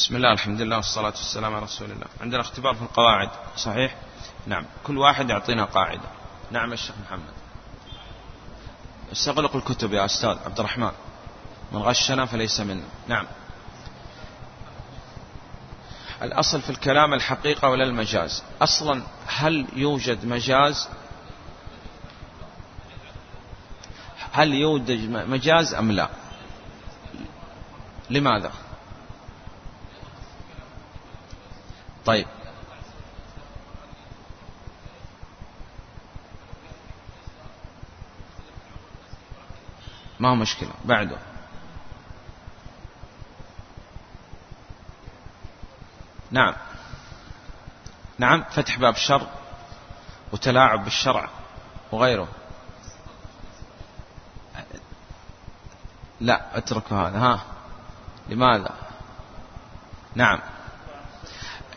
بسم الله الحمد لله والصلاة والسلام على رسول الله. عندنا اختبار في القواعد صحيح؟ نعم. كل واحد يعطينا قاعدة. نعم الشيخ محمد. استغلق الكتب يا أستاذ عبد الرحمن. من غشنا فليس منا. نعم. الأصل في الكلام الحقيقة ولا المجاز؟ أصلا هل يوجد مجاز؟ هل يوجد مجاز أم لا؟ لماذا؟ طيب. ما هو مشكلة. بعده. نعم. نعم فتح باب الشر وتلاعب بالشرع وغيره. لا اتركوا هذا. ها. لماذا؟ نعم.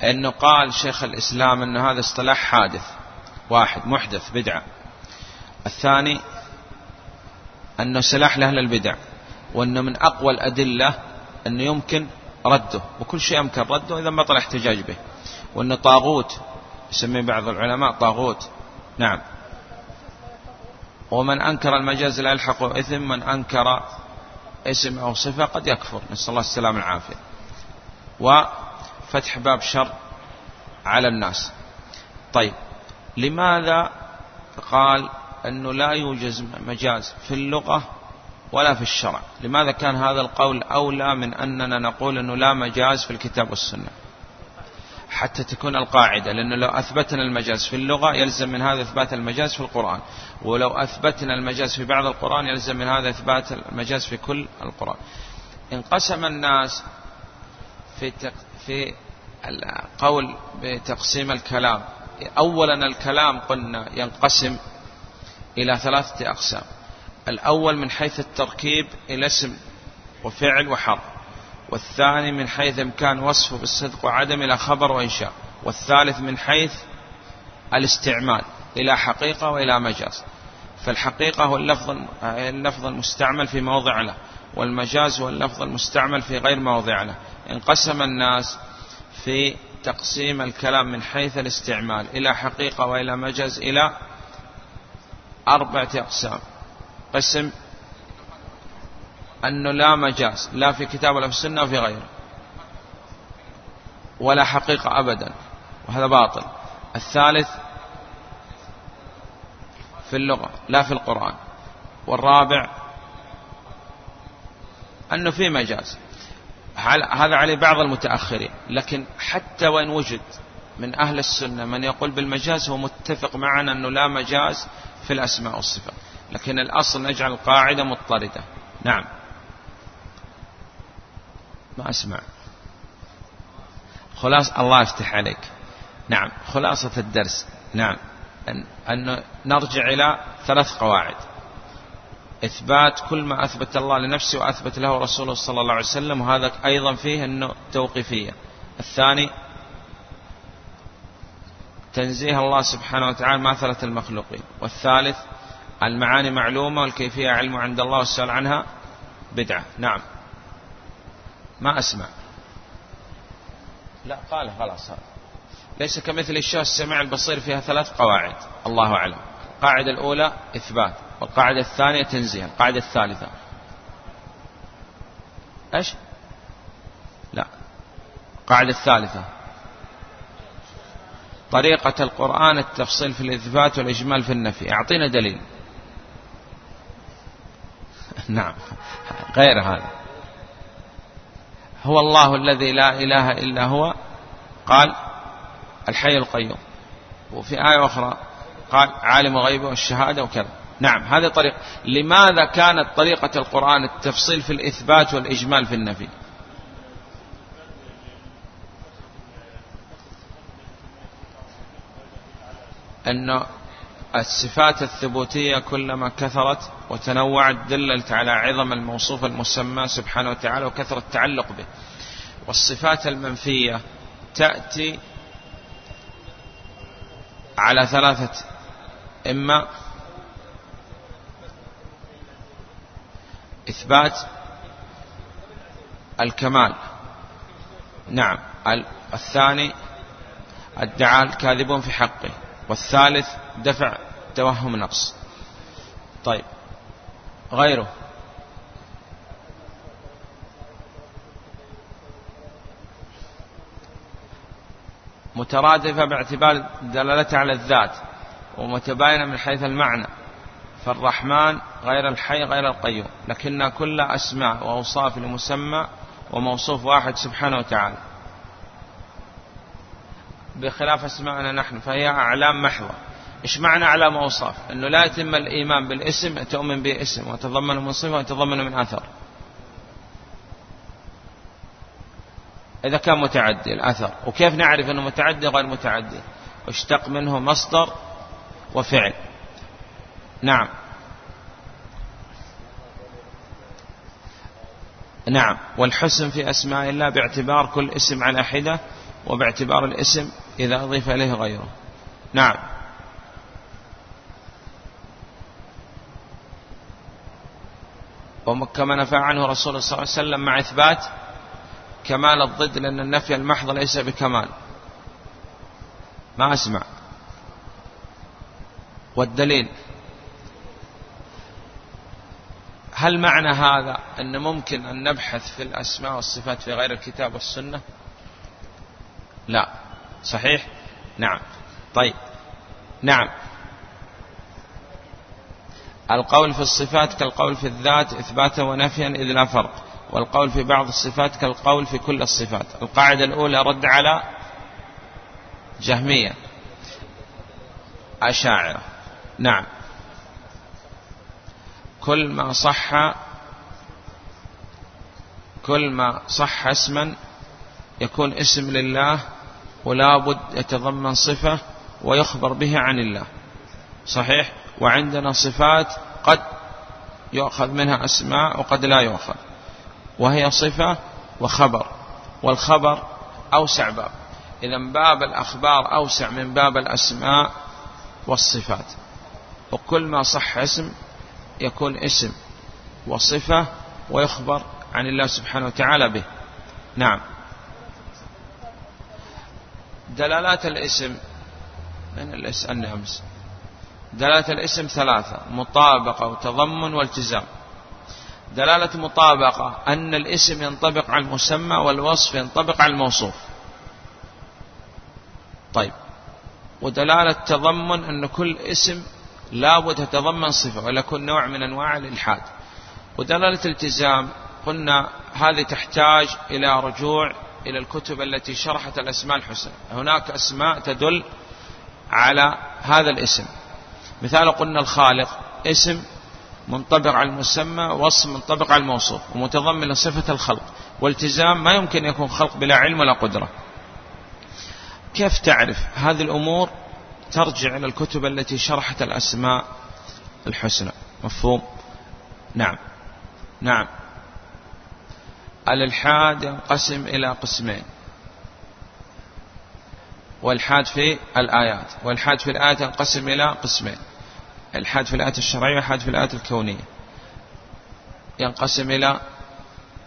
انه قال شيخ الاسلام ان هذا اصطلاح حادث واحد محدث بدعة. الثاني انه سلاح لأهل البدع وانه من اقوى الادلة انه يمكن رده وكل شيء يمكن رده اذا بطل احتجاج به. وانه طاغوت يسميه بعض العلماء طاغوت. نعم. ومن أنكر المجاز لا يلحق إثم من أنكر اسم أو صفة قد يكفر. نسأل الله السلامة والعافية. وفتح باب شر على الناس. طيب لماذا قال أنه لا يوجد مجاز في اللغة ولا في الشرع؟ لماذا كان هذا القول أولى من أننا نقول أنه لا مجاز في الكتاب والسنة؟ حتى تكون القاعدة لأنه لو أثبتنا المجاز في اللغة يلزم من هذا إثبات المجاز في القرآن ولو أثبتنا المجاز في بعض القرآن يلزم من هذا إثبات المجاز في كل القرآن. انقسم الناس في في القول بتقسيم الكلام. أولا الكلام قلنا ينقسم إلى ثلاثة أقسام. الأول من حيث التركيب إلى اسم وفعل وحرف. والثاني من حيث إمكان وصفه بالصدق وعدم إلى خبر وإنشاء. والثالث من حيث الاستعمال إلى حقيقة وإلى مجاز. فالحقيقة هو اللفظ اللفظ المستعمل في موضع له والمجاز هو اللفظ المستعمل في غير موضع له انقسم الناس في تقسيم الكلام من حيث الاستعمال إلى حقيقة وإلى مجاز إلى أربعة أقسام. قسم أنه لا مجاز لا في كتاب ولا في السنة وفي غيره. ولا حقيقة أبدا وهذا باطل. الثالث في اللغة لا في القرآن. والرابع أنه في مجاز. هذا عليه بعض المتأخرين لكن حتى وإن وجد من أهل السنة من يقول بالمجاز هو متفق معنا أنه لا مجاز في الأسماء والصفات لكن الأصل نجعل القاعدة مضطردة. نعم. ما أسمع. خلاص الله يفتح عليك. نعم خلاصة الدرس. نعم. أن, نرجع إلى ثلاث قواعد. إثبات كل ما أثبت الله لنفسه وأثبت له رسوله صلى الله عليه وسلم وهذا أيضا فيه أنه توقيفية. الثاني تنزيه الله سبحانه وتعالى ماثلة المخلوقين. والثالث المعاني معلومة والكيفية علم عند الله والسؤال عنها بدعة. نعم. ما أسمع. لا قال خلاص. ليس كمثل الشيء السميع البصير فيها ثلاث قواعد. الله أعلم. القاعدة الأولى إثبات. والقاعدة الثانية تنزيه القاعدة الثالثة. إيش؟ لا. القاعدة الثالثة. طريقة القرآن التفصيل في الإثبات والإجمال في النفي. أعطينا دليل. نعم. غير هذا. هو الله الذي لا إله إلا هو. قال الحي القيوم. وفي آية أخرى قال عالم الغيب والشهادة وكذا. نعم هذه طريقة لماذا كانت طريقة القرآن التفصيل في الإثبات والإجمال في النفي؟ أن الصفات الثبوتية كلما كثرت وتنوعت دللت على عظم الموصوف المسمى سبحانه وتعالى وكثر التعلق به. والصفات المنفية تأتي على ثلاثة إما إثبات الكمال. نعم. الثاني ادعى الكاذبون في حقه. والثالث دفع توهم نقص طيب. غيره. مترادفة باعتبار دلالتها على الذات ومتباينة من حيث المعنى. فالرحمن غير الحي غير القيوم لكنها كلها أسماء وأوصاف لمسمى وموصوف واحد سبحانه وتعالى. بخلاف أسماءنا نحن فهي أعلام محضة. إيش معنى أعلام وأوصاف؟ أنه لا يتم الإيمان بالاسم تؤمن باسم وتضمن من صفة وتضمن من أثر. إذا كان متعدي الأثر وكيف نعرف أنه متعدي غير متعدي؟ اشتق منه مصدر وفعل. نعم. نعم. والحسن في أسماء الله باعتبار كل اسم على حدة وباعتبار الاسم إذا أضيف إليه غيره. نعم. وكما نفى عنه رسول الله صلى الله عليه وسلم مع إثبات كمال الضد لأن النفي المحض ليس بكمال. ما أسمع. والدليل هل معنى هذا أن ممكن أن نبحث في الأسماء والصفات في غير الكتاب والسنة؟ لا. صحيح؟ نعم. طيب. نعم. القول في الصفات كالقول في الذات إثباتا ونفيا إذ لا فرق والقول في بعض الصفات كالقول في كل الصفات. القاعدة الأولى رد على جهمية. أشاعرة. نعم. كل ما صح كل ما صح اسما يكون اسم لله ولا بد يتضمن صفة ويخبر به عن الله. صحيح؟ وعندنا صفات قد يؤخذ منها أسماء وقد لا يؤخذ. وهي صفة وخبر والخبر أوسع باب. إذا باب الأخبار أوسع من باب الأسماء والصفات. وكل ما صح اسم يكون اسم وصفة ويخبر عن الله سبحانه وتعالى به. نعم. دلالات الاسم من يسألني أمس دلالة الاسم ثلاثة مطابقة وتضمن والتزام. دلالة مطابقة أن الاسم ينطبق على المسمى والوصف ينطبق على الموصوف. طيب. ودلالة تضمن أن كل اسم لابد يتضمن صفة ولا يكون نوع من أنواع الإلحاد. ودلالة التزام قلنا هذه تحتاج إلى رجوع إلى الكتب التي شرحت الأسماء الحسنى. هناك أسماء تدل على هذا الاسم. مثال قلنا الخالق اسم منطبق على المسمى وصف منطبق على الموصوف ومتضمن صفة الخلق. والتزام ما يمكن يكون خلق بلا علم ولا قدرة. كيف تعرف؟ هذه الأمور ترجع إلى الكتب التي شرحت الأسماء الحسنى. مفهوم؟ نعم. نعم. الإلحاد ينقسم إلى قسمين. والحاد في الآيات. والحاد في الآيات ينقسم إلى قسمين. الحاد في الآيات الشرعية والحاد في الآيات الكونية. ينقسم إلى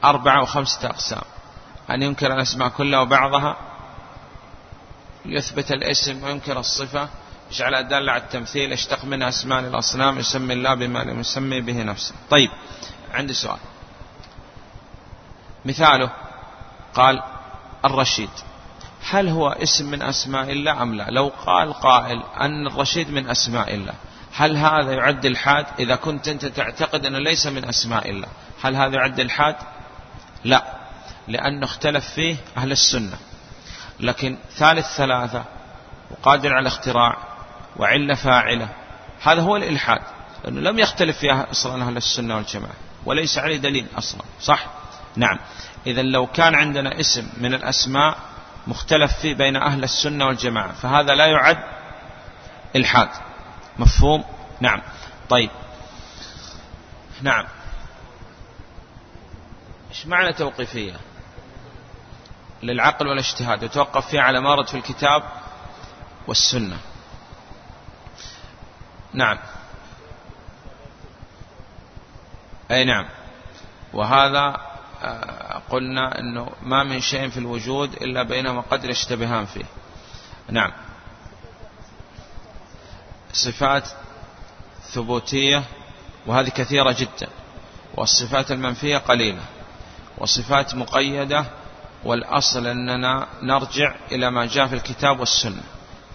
أربعة وخمسة أقسام. أن ينكر الأسماء كلها وبعضها يثبت الاسم وينكر الصفة يجعل أدل على التمثيل اشتق من أسماء الأصنام يسمي الله بما لم يسمي به نفسه. طيب عندي سؤال. مثاله قال الرشيد. هل هو اسم من أسماء الله أم لا؟ لو قال قائل أن الرشيد من أسماء الله هل هذا يعد الحاد؟ إذا كنت أنت تعتقد أنه ليس من أسماء الله هل هذا يعد الحاد؟ لا لأنه اختلف فيه أهل السنة. لكن ثالث ثلاثة وقادر على الاختراع وعلة فاعلة. هذا هو الإلحاد لأنه لم يختلف فيها أصلا أهل السنة والجماعة وليس عليه دليل أصلا صح؟ نعم. إذا لو كان عندنا اسم من الأسماء مختلف فيه بين أهل السنة والجماعة فهذا لا يعد إلحاد. مفهوم؟ نعم. طيب. نعم. إيش معنى توقيفية؟ للعقل والاجتهاد يتوقف فيها على ما ورد في الكتاب والسنة. نعم. أي نعم. وهذا آه، قلنا أنه ما من شيء في الوجود إلا بينهما قدر يشتبهان فيه. نعم. صفات ثبوتية وهذه كثيرة جدا. والصفات المنفية قليلة. وصفات مقيدة والأصل أننا نرجع إلى ما جاء في الكتاب والسنة.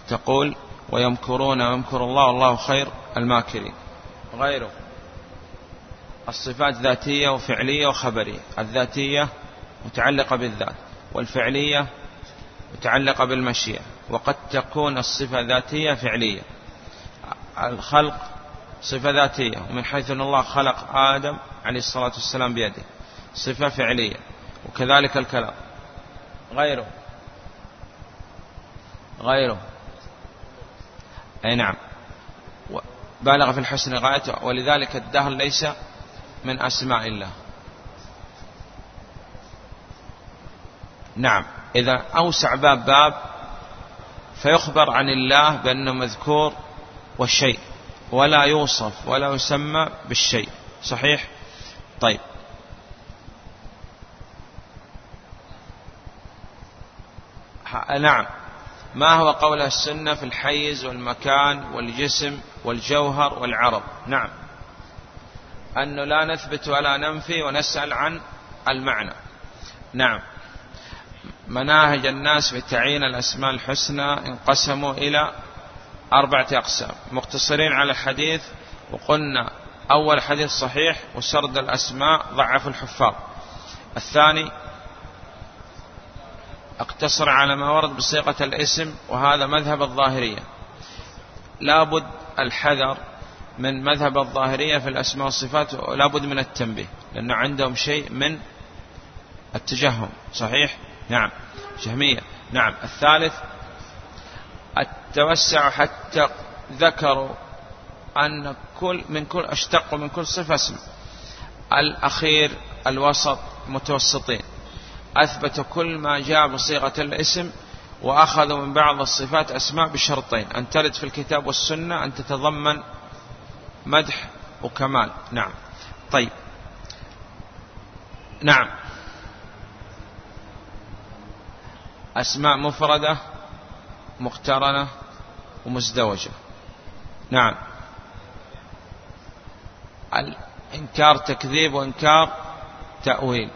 تقول ويمكرون ويمكر الله والله خير الماكرين. غيره. الصفات ذاتية وفعلية وخبرية. الذاتية متعلقة بالذات والفعلية متعلقة بالمشيئة. وقد تكون الصفة ذاتية فعلية. الخلق صفة ذاتية ومن حيث أن الله خلق آدم عليه الصلاة والسلام بيده. صفة فعلية وكذلك الكلام. غيره. غيره. أي نعم. بالغ في الحسن غايته ولذلك الدهر ليس من أسماء الله. نعم. إذا أوسع باب باب فيخبر عن الله بأنه مذكور والشيء ولا يوصف ولا يسمى بالشيء. صحيح؟ طيب. نعم. ما هو قول السنة في الحيز والمكان والجسم والجوهر والعرض؟ نعم. أنه لا نثبت ولا ننفي ونسأل عن المعنى. نعم. مناهج الناس في تعيين الأسماء الحسنى انقسموا إلى أربعة أقسام. مقتصرين على الحديث وقلنا أول حديث صحيح وسرد الأسماء ضعف الحفاظ. الثاني اقتصر على ما ورد بصيغة الاسم وهذا مذهب الظاهرية. لابد الحذر من مذهب الظاهرية في الأسماء والصفات لابد من التنبيه لأنه عندهم شيء من التجهم. صحيح؟ نعم. جهمية. نعم. الثالث التوسع حتى ذكروا أن كل من كل اشتقوا من كل صفة اسم. الأخير الوسط متوسطين. أثبتوا كل ما جاء بصيغة الاسم وأخذوا من بعض الصفات أسماء بشرطين أن ترد في الكتاب والسنة أن تتضمن مدح وكمال. نعم. طيب. نعم. أسماء مفردة مقترنة ومزدوجة. نعم. الإنكار تكذيب وإنكار تأويل.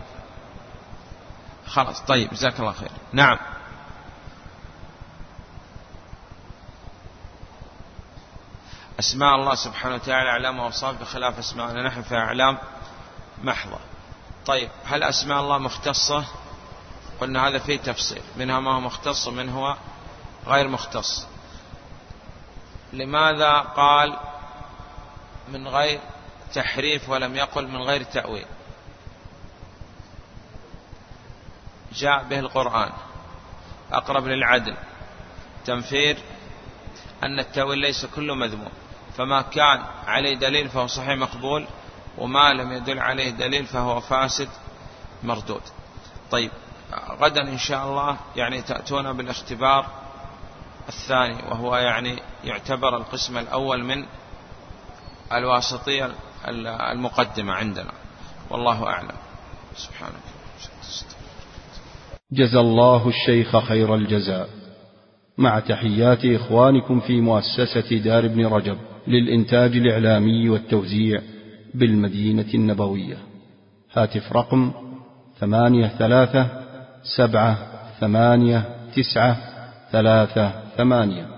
خلاص طيب جزاك الله خير. نعم. أسماء الله سبحانه وتعالى أعلام وأوصاف بخلاف أسماءنا نحن في أعلام محضة. طيب هل أسماء الله مختصة؟ قلنا هذا فيه تفصيل. منها ما هو مختص ومن هو غير مختص. لماذا قال من غير تحريف ولم يقل من غير تأويل؟ جاء به القرآن. أقرب للعدل. تنفير أن التأويل ليس كله مذموم. فما كان عليه دليل فهو صحيح مقبول وما لم يدل عليه دليل فهو فاسد مردود. طيب غدا إن شاء الله يعني تأتون بالاختبار الثاني وهو يعني يعتبر القسم الأول من الواسطية المقدمة عندنا. والله أعلم. سبحانك. جزى الله الشيخ خير الجزاء. مع تحيات إخوانكم في مؤسسة دار ابن رجب للإنتاج الإعلامي والتوزيع بالمدينة النبوية. هاتف رقم ثمانية ثلاثة سبعة ثمانية تسعة ثلاثة ثمانية.